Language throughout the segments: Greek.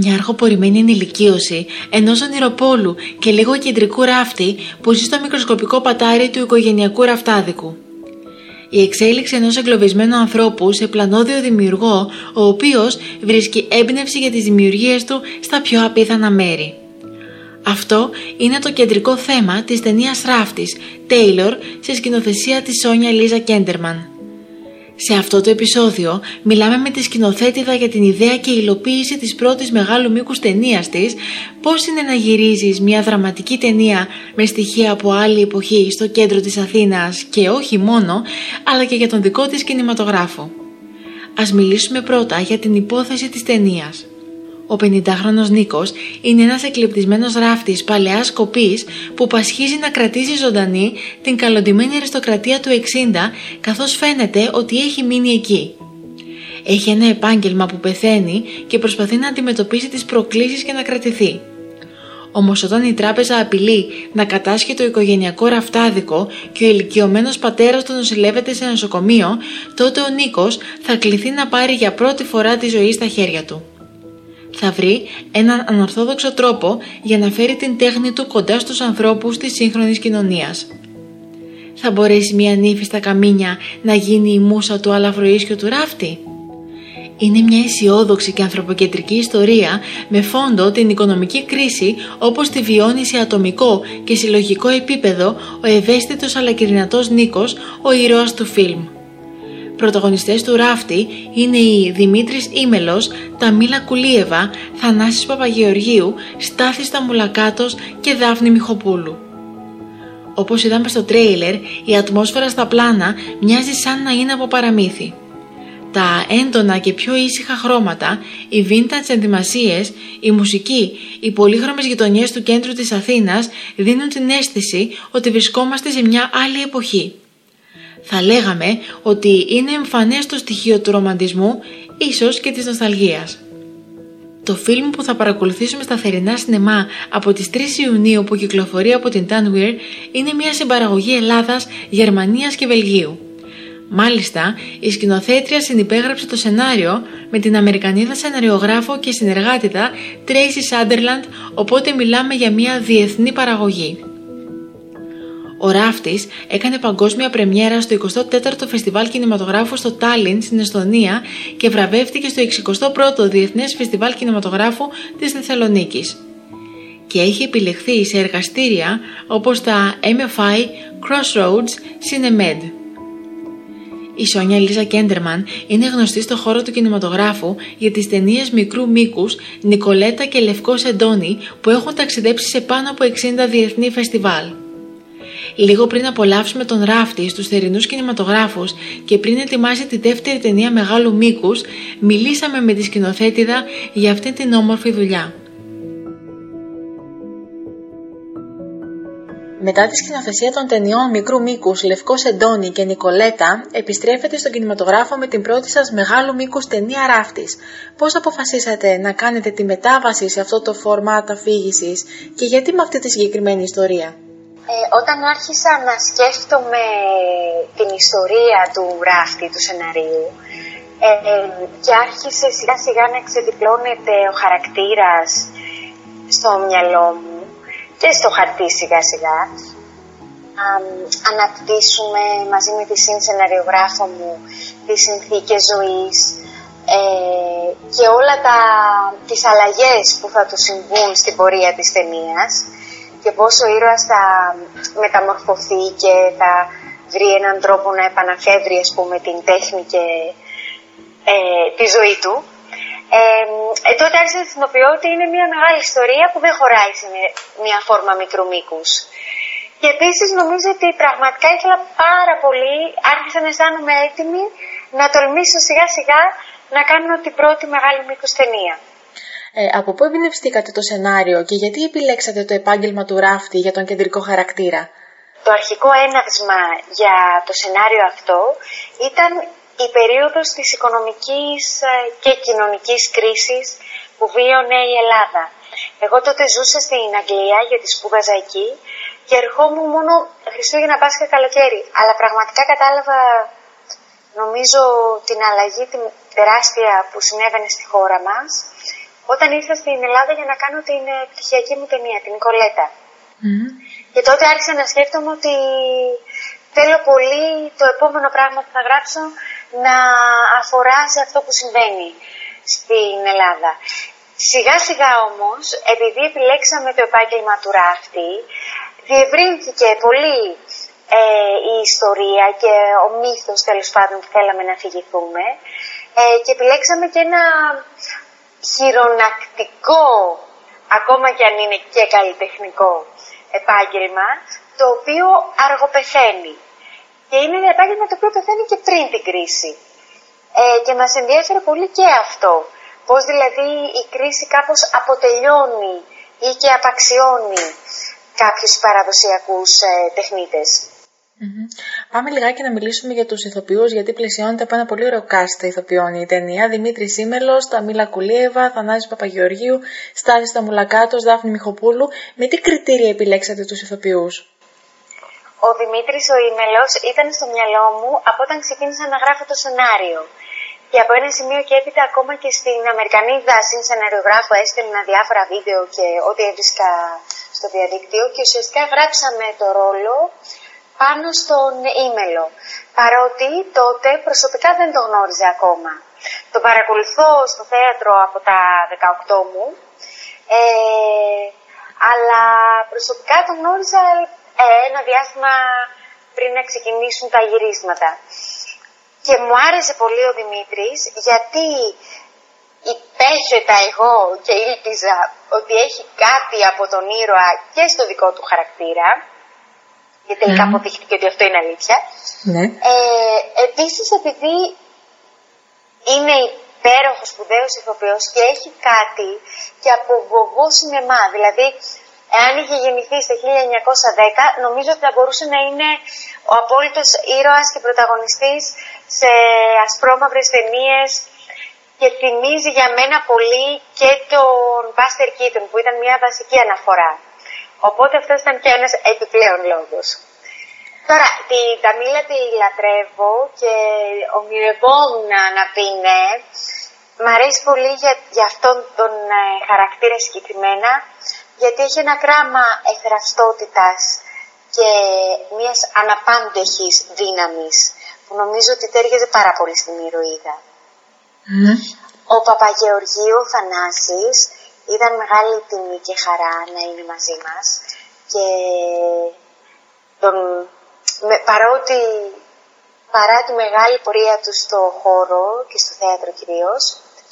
Μια αρχοπορημένη ενηλικίωση ενός ονειροπόλου και λίγο κεντρικού ράφτη που ζει στο μικροσκοπικό πατάρι του οικογενειακού ραφτάδικου. Η εξέλιξη ενός εγκλωβισμένου ανθρώπου σε πλανόδιο δημιουργό, ο οποίος βρίσκει έμπνευση για τις δημιουργίες του στα πιο απίθανα μέρη. Αυτό είναι το κεντρικό θέμα της ταινίας ράφτης Taylor σε σκηνοθεσία της Σόνια Λίζα Κέντερμαν. Σε αυτό το επεισόδιο μιλάμε με τη σκηνοθέτηδα για την ιδέα και υλοποίηση της πρώτης μεγάλου μήκους ταινίας της, πώς είναι να γυρίζεις μια δραματική ταινία με στοιχεία από άλλη εποχή στο κέντρο της Αθήνας και όχι μόνο, αλλά και για τον δικό της κινηματογράφο. Ας μιλήσουμε πρώτα για την υπόθεση της ταινίας. Ο 50χρονος Νίκος είναι ένας εκλεπτισμένος ράφτης παλαιάς κοπής που πασχίζει να κρατήσει ζωντανή την καλοντημένη αριστοκρατία του 60 καθώς φαίνεται ότι έχει μείνει εκεί. Έχει ένα επάγγελμα που πεθαίνει και προσπαθεί να αντιμετωπίσει τις προκλήσεις και να κρατηθεί. Όμως, όταν η τράπεζα απειλεί να κατάσχει το οικογενειακό ραφτάδικο και ο ηλικιωμένος πατέρας του νοσηλεύεται σε νοσοκομείο, τότε ο Νίκος θα κληθεί να πάρει για πρώτη φορά τη ζωή στα χέρια του θα βρει έναν ανορθόδοξο τρόπο για να φέρει την τέχνη του κοντά στους ανθρώπους της σύγχρονης κοινωνίας. Θα μπορέσει μια νύφη στα καμίνια να γίνει η μουσα του αλαφροίσιου του ράφτη. Είναι μια αισιόδοξη και ανθρωποκεντρική ιστορία με φόντο την οικονομική κρίση όπως τη βιώνει σε ατομικό και συλλογικό επίπεδο ο ευαίσθητος αλλά και δυνατός Νίκος, ο ήρωας του φιλμ. Πρωταγωνιστές του ράφτη είναι οι Δημήτρης Ήμελος, Ταμίλα Κουλίεβα, Θανάσης Παπαγεωργίου, Στάθης Σταμουλακάτος και Δάφνη Μιχοπούλου. Όπως είδαμε στο τρέιλερ, η ατμόσφαιρα στα πλάνα μοιάζει σαν να είναι από παραμύθι. Τα έντονα και πιο ήσυχα χρώματα, οι vintage ενδυμασίες, η μουσική, οι πολύχρωμες γειτονιές του κέντρου της Αθήνας δίνουν την αίσθηση ότι βρισκόμαστε σε μια άλλη εποχή θα λέγαμε ότι είναι εμφανές το στοιχείο του ρομαντισμού, ίσως και της νοσταλγίας. Το φιλμ που θα παρακολουθήσουμε στα θερινά σινεμά από τις 3 Ιουνίου που κυκλοφορεί από την Tanweer είναι μια συμπαραγωγή Ελλάδας, Γερμανίας και Βελγίου. Μάλιστα, η σκηνοθέτρια συνυπέγραψε το σενάριο με την Αμερικανίδα σεναριογράφο και συνεργάτητα Tracy Sunderland, οπότε μιλάμε για μια διεθνή παραγωγή. Ο Ράφτης έκανε παγκόσμια πρεμιέρα στο 24ο Φεστιβάλ Κινηματογράφου στο Τάλιν στην Εστονία και βραβεύτηκε στο 61ο Διεθνές Φεστιβάλ Κινηματογράφου της Θεσσαλονίκης. Και έχει επιλεχθεί σε εργαστήρια όπως τα MFI Crossroads Cinemed. Η Σόνια Λίζα Κέντερμαν είναι γνωστή στο χώρο του κινηματογράφου για τις ταινίες μικρού μήκους Νικολέτα και Λευκός Σεντόνι που έχουν ταξιδέψει σε πάνω από 60 διεθνή φεστιβάλ. Λίγο πριν απολαύσουμε τον ράφτη στους θερινούς κινηματογράφους και πριν ετοιμάσει τη δεύτερη ταινία μεγάλου μήκους, μιλήσαμε με τη σκηνοθέτηδα για αυτή την όμορφη δουλειά. Μετά τη σκηνοθεσία των ταινιών μικρού μήκους Λευκός Εντόνι και Νικολέτα, επιστρέφετε στον κινηματογράφο με την πρώτη σας μεγάλου μήκους ταινία ράφτης. Πώς αποφασίσατε να κάνετε τη μετάβαση σε αυτό το φορμάτ αφήγησης και γιατί με αυτή τη συγκεκριμένη ιστορία; Ε, όταν άρχισα να σκέφτομαι την ιστορία του ράφτη, του σεναρίου, ε, και άρχισε σιγά σιγά να ξεδιπλώνεται ο χαρακτήρας στο μυαλό μου και στο χαρτί σιγά σιγά, να αναπτύσσουμε μαζί με τη συνσεναριογράφο μου τις συνθήκες ζωής ε, και όλα τα, τις αλλαγές που θα του συμβούν στην πορεία της ταινίας και πώς ο ήρωας θα μεταμορφωθεί και θα βρει έναν τρόπο να επαναφεύρει ας πούμε την τέχνη και ε, τη ζωή του. Ε, ε, τότε άρχισα να συνειδητοποιώ ότι είναι μια μεγάλη ιστορία που δεν χωράει σε μια φόρμα μικρού μήκους. Και επίσης νομίζω ότι πραγματικά ήθελα πάρα πολύ, άρχισα να αισθάνομαι έτοιμη να τολμήσω σιγά σιγά να κάνω την πρώτη μεγάλη μήκος ταινία. Ε, από πού εμπνευστήκατε το σενάριο και γιατί επιλέξατε το επάγγελμα του ράφτη για τον κεντρικό χαρακτήρα; Το αρχικό έναυσμα για το σενάριο αυτό ήταν η περίοδος της οικονομικής ε, και κοινωνικής κρίσης που βίωνε η Ελλάδα. Εγώ τότε ζούσα στην Αγγλία γιατί σπούδαζα εκεί και ερχόμουν μόνο Χριστούγεννα, Πάσχα, καλοκαίρι. Αλλά πραγματικά κατάλαβα, νομίζω, την αλλαγή την τεράστια που συνέβαινε στη χώρα μας όταν ήρθα στην Ελλάδα για να κάνω την ε, πτυχιακή μου ταινία, την Νικολέτα. Και τότε άρχισα να σκέφτομαι ότι θέλω πολύ το επόμενο πράγμα που θα γράψω να αφορά σε αυτό που συμβαίνει στην Ελλάδα. Σιγά σιγά όμως, επειδή επιλέξαμε το επάγγελμα του ράφτη, διευρύνθηκε πολύ ε, η ιστορία και ο μύθος τέλος πάντων που θέλαμε να αφηγηθούμε ε, και επιλέξαμε και ένα χειρονακτικό, ακόμα και αν είναι και καλλιτεχνικό επάγγελμα, το οποίο αργοπεθαίνει. Και είναι ένα επάγγελμα το οποίο πεθαίνει και πριν την κρίση. Ε, και μας ενδιαφέρει πολύ και αυτό. Πώς δηλαδή η κρίση κάπως αποτελειώνει ή και απαξιώνει κάποιους παραδοσιακούς ε, τεχνητες Πάμε λιγάκι να μιλήσουμε για τους ηθοποιούς, γιατί πλαισιώνεται από ένα πολύ ωραίο cast ηθοποιών η ταινία. Δημήτρη Σίμελος, Ταμίλα Κουλίεβα, Θανάσης Παπαγεωργίου, Στάρης Ταμουλακάτος, Δάφνη Μιχοπούλου. Με τι κριτήρια επιλέξατε τους ηθοποιούς; Ο Δημήτρης ο Ήμελος ήταν στο μυαλό μου από όταν ξεκίνησα να γράφω το σενάριο. Και από ένα σημείο και έπειτα ακόμα και στην Αμερικανίδα σεναριογράφο έστελνα διάφορα βίντεο και ό,τι έβρισκα στο διαδίκτυο και ουσιαστικά γράψαμε το ρόλο πάνω στον ήμελο. Παρότι τότε προσωπικά δεν το γνώριζα ακόμα. Το παρακολουθώ στο θέατρο από τα 18 μου, ε, αλλά προσωπικά το γνώριζα ε, ένα διάστημα πριν να ξεκινήσουν τα γυρίσματα. Και μου άρεσε πολύ ο Δημήτρης γιατί υπέθετα εγώ και ήλπιζα ότι έχει κάτι από τον ήρωα και στο δικό του χαρακτήρα και τελικά mm. αποδείχτηκε ότι αυτό είναι αλήθεια. Ναι. Ε, επίσης επειδή είναι υπέροχο σπουδαίος ηθοποιός και έχει κάτι και από βοβό σινεμά. Δηλαδή, εάν είχε γεννηθεί στο 1910, νομίζω ότι θα μπορούσε να είναι ο απόλυτος ήρωας και πρωταγωνιστής σε ασπρόμαυρες ταινίες και θυμίζει για μένα πολύ και τον Buster Keaton που ήταν μια βασική αναφορά. Οπότε αυτός ήταν και ένας επιπλέον λόγος. Τώρα, την Ταμίλα τη λατρεύω και ονειρευόμουν να πει ναι. Μ' αρέσει πολύ για, για αυτόν τον ε, χαρακτήρα συγκεκριμένα, γιατί έχει ένα κράμα εθραστότητας και μιας αναπάντεχης δύναμης, που νομίζω ότι τέριαζε πάρα πολύ στην ηρωίδα. Ο Παπαγεωργίου Θανάσης ήταν μεγάλη τιμή και χαρά να είναι μαζί μας και τον, με, παρότι παρά τη μεγάλη πορεία του στο χώρο και στο θέατρο κυρίως,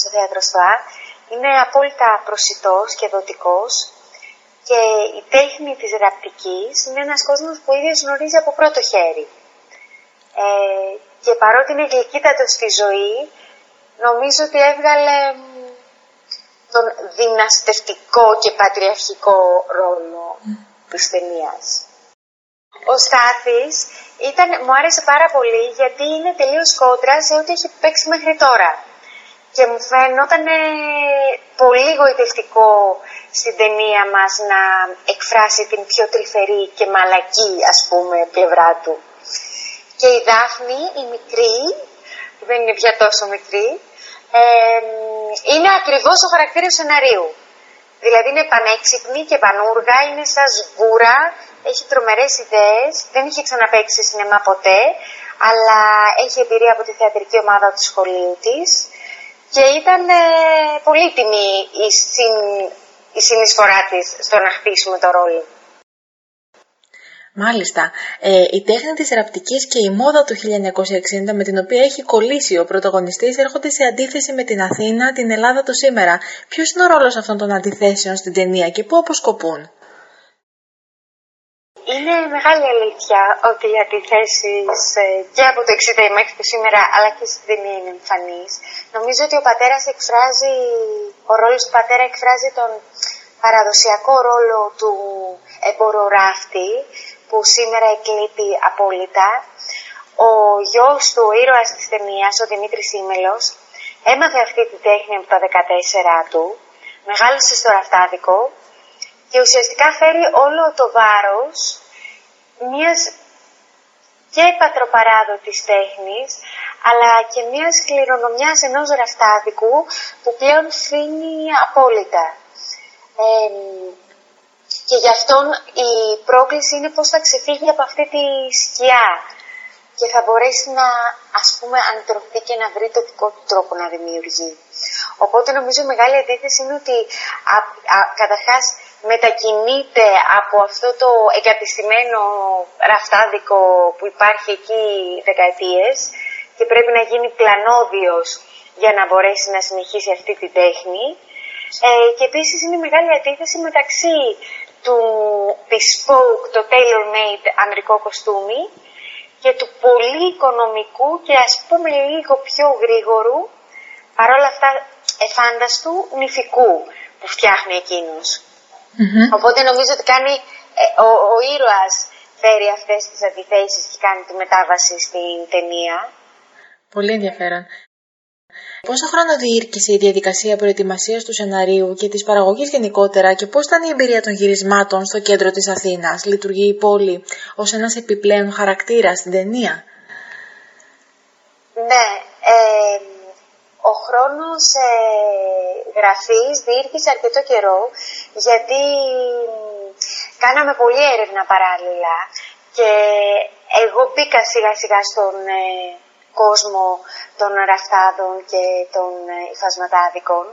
στο θέατρο στο ΑΡ, είναι απόλυτα προσιτός και δοτικός και η τέχνη της ραπτικής είναι ένας κόσμος που ο ίδιος γνωρίζει από πρώτο χέρι. Ε, και παρότι είναι γλυκύτατος στη ζωή, νομίζω ότι έβγαλε τον δυναστευτικό και πατριαρχικό ρόλο mm. της ταινίας. Ο Στάθης ήταν, μου άρεσε πάρα πολύ γιατί είναι τελείως κόντρα σε ό,τι έχει παίξει μέχρι τώρα. Και μου φαίνονταν πολύ γοητευτικό στην ταινία μας να εκφράσει την πιο τρυφερή και μαλακή, ας πούμε, πλευρά του. Και η Δάφνη, η μικρή, που δεν είναι πια τόσο μικρή, είναι ακριβώς ο χαρακτήρας του σεναρίου. Δηλαδή είναι πανέξυπνη και πανούργα, είναι σαν σγούρα, έχει τρομερές ιδέες, δεν είχε ξαναπαίξει σινεμά ποτέ, αλλά έχει εμπειρία από τη θεατρική ομάδα του σχολείου της και ήταν ε, πολύτιμη η, συν, η συνεισφορά της στο να χτίσουμε το ρόλο. Μάλιστα. Ε, η τέχνη της ραπτικής και η μόδα του 1960 με την οποία έχει κολλήσει ο πρωταγωνιστής έρχονται σε αντίθεση με την Αθήνα, την Ελλάδα του σήμερα. Ποιος είναι ο ρόλος αυτών των αντιθέσεων στην ταινία και πού αποσκοπούν; είναι μεγάλη αλήθεια ότι οι αντιθέσεις ε, και από το 60 μέχρι το σήμερα, αλλά και στην ταινία είναι εμφανείς. Νομίζω ότι ο πατέρας εκφράζει, ο ρόλος του πατέρα εκφράζει τον παραδοσιακό ρόλο του εμποροράφτη, που σήμερα εκλείπει απόλυτα. Ο γιος του, ο ήρωας της ταινίας, ο Δημήτρης Ήμελος, έμαθε αυτή τη τέχνη από τα 14 του, μεγάλωσε στο ραφτάδικο και ουσιαστικά φέρει όλο το βάρος μιας και πατροπαράδοτης τέχνης, αλλά και μιας κληρονομιάς ενός ραφτάδικου που πλέον φύνει απόλυτα. Και γι' αυτόν η πρόκληση είναι πώς θα ξεφύγει από αυτή τη σκιά και θα μπορέσει να ας πούμε αντρωθεί και να βρει το δικό του τρόπο να δημιουργεί. Οπότε νομίζω η μεγάλη αντίθεση είναι ότι καταρχάς μετακινείται από αυτό το εγκατεστημένο ραφτάδικο που υπάρχει εκεί δεκαετίες και πρέπει να γίνει πλανόδιος για να μπορέσει να συνεχίσει αυτή τη τέχνη. Ε, και επίσης είναι μεγάλη αντίθεση μεταξύ του bespoke, το tailor-made ανδρικό κοστούμι και του πολύ οικονομικού και ας πούμε λίγο πιο γρήγορου παρόλα αυτά εφάνταστου νηφικού που φτιάχνει Οπότε νομίζω ότι κάνει, ε, ο, ο ήρωας φέρει αυτές τις αντιθέσεις και κάνει τη μετάβαση στην ταινία. Πολύ ενδιαφέρον. Πόσο χρόνο διήρκησε η διαδικασία προετοιμασίας του σεναρίου και της παραγωγής γενικότερα και πώς ήταν η εμπειρία των γυρισμάτων στο κέντρο της Αθήνας, λειτουργεί η πόλη ως ένας επιπλέον χαρακτήρας στην ταινία; Ναι, ε, ο χρόνος ε, γραφής διήρκησε αρκετό καιρό γιατί κάναμε πολλή έρευνα παράλληλα και εγώ μπήκα σιγά σιγά στον ε, κόσμο των ραφτάδων και των ε, υφασματάδικων.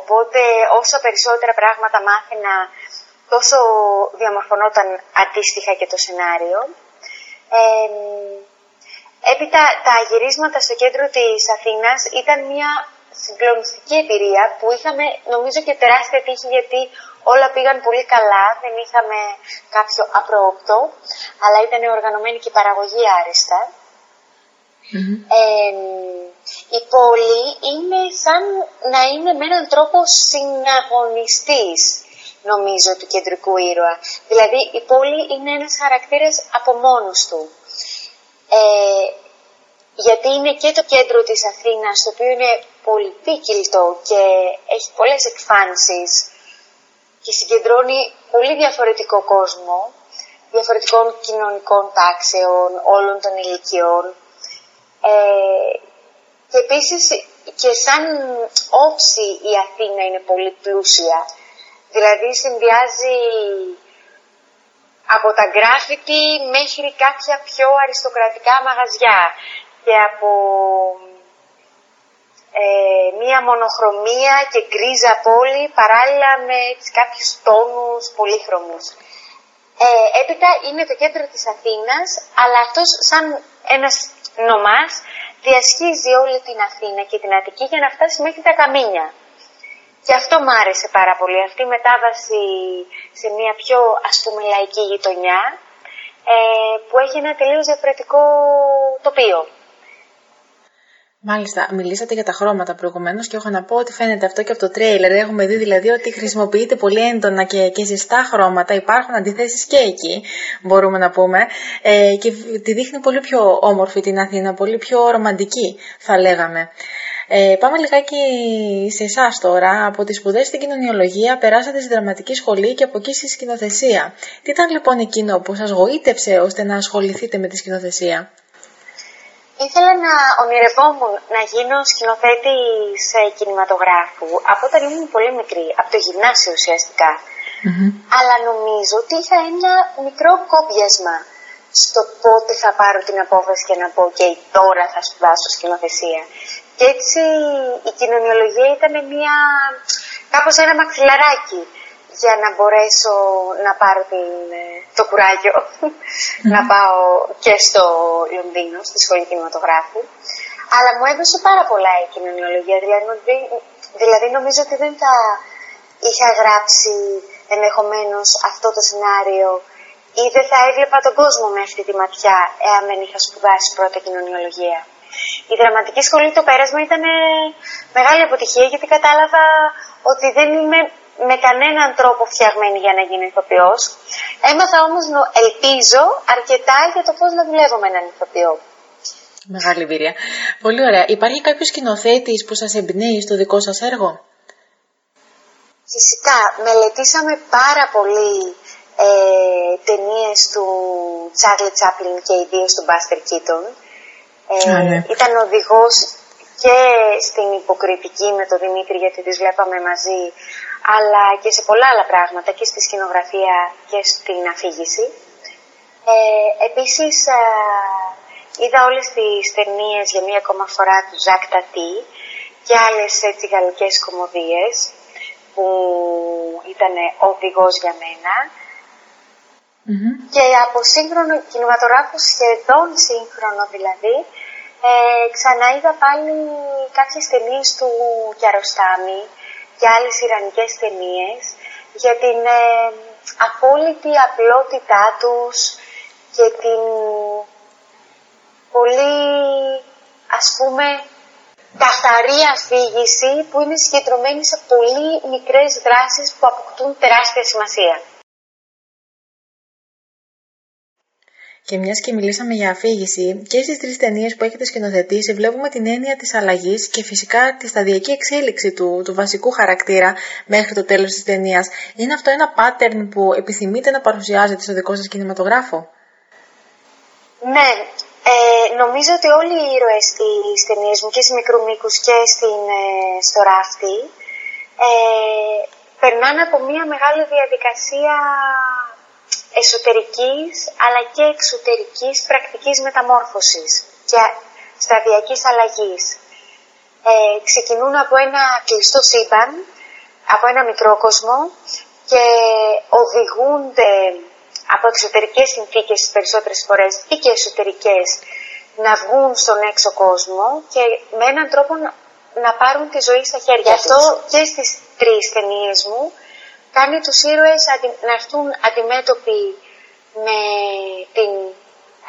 Οπότε όσο περισσότερα πράγματα μάθαινα τόσο διαμορφωνόταν αντίστοιχα και το σενάριο. Έπειτα τα γυρίσματα στο κέντρο της Αθήνας ήταν μια συγκλονιστική εμπειρία που είχαμε νομίζω και τεράστια τύχη γιατί όλα πήγαν πολύ καλά, δεν είχαμε κάποιο απρόοπτο, αλλά ήταν οργανωμένη και η παραγωγή η πόλη είναι σαν να είναι με έναν τρόπο συναγωνιστής νομίζω του κεντρικού ήρωα. Δηλαδή η πόλη είναι ένας χαρακτήρας από μόνος του. Ε, γιατί είναι και το κέντρο της Αθήνας, το οποίο είναι πολυπίκυλτο και έχει πολλές εκφάνσεις και συγκεντρώνει πολύ διαφορετικό κόσμο, διαφορετικών κοινωνικών τάξεων, όλων των ηλικιών. Ε, και επίσης και σαν όψη η Αθήνα είναι πολύ πλούσια. Δηλαδή συνδυάζει από τα γκράφιτι μέχρι κάποια πιο αριστοκρατικά μαγαζιά και από ε, μία μονοχρωμία και γκρίζα πόλη παράλληλα με τις κάποιους τόνους πολύχρωμους. Ε, έπειτα είναι το κέντρο της Αθήνας, αλλά αυτός σαν ένας νομάς διασχίζει όλη την Αθήνα και την Αττική για να φτάσει μέχρι τα Καμίνια. Και αυτό μου άρεσε πάρα πολύ, αυτή η μετάβαση σε μια πιο ας πούμε λαϊκή γειτονιά ε, που έχει ένα τελείως διαφορετικό τοπίο. Μάλιστα, μιλήσατε για τα χρώματα προηγουμένως και έχω να πω ότι φαίνεται αυτό και από το τρέιλερ. Έχουμε δει δηλαδή ότι χρησιμοποιείται πολύ έντονα και, και ζεστά χρώματα. Υπάρχουν αντιθέσεις και εκεί, μπορούμε να πούμε. Ε, και τη δείχνει πολύ πιο όμορφη την Αθήνα, πολύ πιο ρομαντική, θα λέγαμε. Ε, πάμε λιγάκι σε εσάς τώρα. Από τις σπουδές στην κοινωνιολογία περάσατε στη δραματική σχολή και από εκεί στη σκηνοθεσία. Τι ήταν λοιπόν εκείνο που σας γοήτευσε ώστε να ασχοληθείτε με τη σκηνοθεσία; Ήθελα να ονειρευόμουν να γίνω σκηνοθέτη σε κινηματογράφου από όταν ήμουν πολύ μικρή, από το γυμνάσιο Αλλά νομίζω ότι είχα ένα μικρό κόμπιασμα στο πότε θα πάρω την απόφαση και να πω «ΟΚ, τώρα θα σπουδάσω σκηνοθεσία». Και έτσι η κοινωνιολογία ήταν μια, κάπως ένα μαξιλαράκι για να μπορέσω να πάρω την, ε, το κουράγιο να πάω και στο Λονδίνο, στη σχολή κινηματογράφου. Αλλά μου έδωσε πάρα πολλά η κοινωνιολογία. Δηλαδή, δηλαδή νομίζω ότι δεν θα είχα γράψει ενδεχομένως αυτό το σενάριο ή δεν θα έβλεπα τον κόσμο με αυτή τη ματιά εάν δεν είχα σπουδάσει πρώτα κοινωνιολογία. Η δραματική σχολή το πέρασμα ήταν μεγάλη αποτυχία γιατί κατάλαβα ότι δεν είμαι με κανέναν τρόπο φτιαγμένη για να γίνω ηθοποιός. Έμαθα όμως, ελπίζω, αρκετά για το πώς να δουλεύω με έναν ηθοποιό. Μεγάλη εμπειρία. Πολύ ωραία. Υπάρχει κάποιος σκηνοθέτης που σας εμπνέει στο δικό σας έργο; Φυσικά. Μελετήσαμε πάρα πολύ ε, ταινίες του Τσάρλι Τσάπλιν και ιδίως του Μπάστερ Κίτον. Ε, ναι. Ήταν οδηγός και στην υποκριτική με τον Δημήτρη γιατί τις βλέπαμε μαζί αλλά και σε πολλά άλλα πράγματα και στη σκηνογραφία και στην αφήγηση. Ε, επίσης ε, είδα όλες τις ταινίες για μία ακόμα φορά του Ζακ Τατί και άλλες έτσι γαλλικές κομμωδίες που ήταν οδηγός για μένα. Και από σύγχρονο κινηματογράφο, σχεδόν σύγχρονο δηλαδή, ε, ξαναείδα πάλι κάποιες ταινίες του Κιαροστάμι και άλλες ιρανικές ταινίες για την ε, απόλυτη απλότητά τους και την πολύ ας πούμε καθαρή αφήγηση που είναι συγκεντρωμένη σε πολύ μικρές δράσεις που αποκτούν τεράστια σημασία. Και μιας και μιλήσαμε για αφήγηση, και στις τρεις ταινίες που έχετε σκηνοθετήσει, βλέπουμε την έννοια της αλλαγής και φυσικά τη σταδιακή εξέλιξη του, του βασικού χαρακτήρα μέχρι το τέλος της ταινίας. Είναι αυτό ένα pattern που επιθυμείτε να παρουσιάζετε στο δικό σας κινηματογράφο; Ναι, ε, νομίζω ότι όλοι οι ήρωες στις ταινίες μου και σε μικρού μήκου και στην, ε, στο ράφτη ε, περνάνε από μια μεγάλη διαδικασία εσωτερικής αλλά και εξωτερικής πρακτικής μεταμόρφωσης και σταδιακής αλλαγής. Ε, ξεκινούν από ένα κλειστό σύμπαν, από ένα μικρό κόσμο και οδηγούνται από εξωτερικές συνθήκες τις περισσότερες φορές ή και εσωτερικές να βγουν στον έξω κόσμο και με έναν τρόπο να πάρουν τη ζωή στα χέρια τους. Αυτό και στις τρεις ταινίες μου κάνει τους ήρωες να έρθουν αντιμέτωποι με την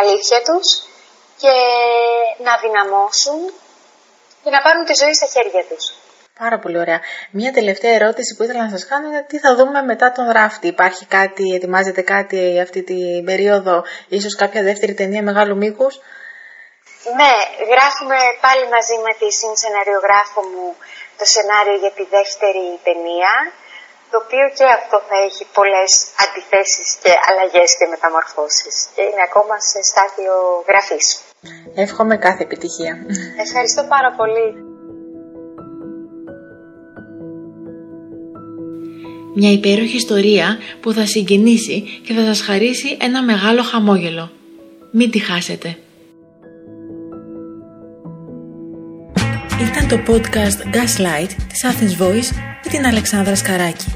αλήθεια τους και να δυναμώσουν και να πάρουν τη ζωή στα χέρια τους. Πάρα πολύ ωραία. Μία τελευταία ερώτηση που ήθελα να σας κάνω είναι τι θα δούμε μετά τον ράφτη. Υπάρχει κάτι, ετοιμάζεται κάτι αυτή την περίοδο, ίσως κάποια δεύτερη ταινία μεγάλου μήκους; Ναι, γράφουμε πάλι μαζί με τη συνσεναριογράφο μου το σενάριο για τη δεύτερη ταινία το οποίο και αυτό θα έχει πολλές αντιθέσεις και αλλαγές και μεταμορφώσεις και είναι ακόμα σε στάδιο γραφής. Εύχομαι κάθε επιτυχία. Ευχαριστώ πάρα πολύ. Μια υπέροχη ιστορία που θα συγκινήσει και θα σας χαρίσει ένα μεγάλο χαμόγελο. Μην τη χάσετε. Ήταν το podcast Gaslight της Athens Voice με την Αλεξάνδρα Σκαράκη.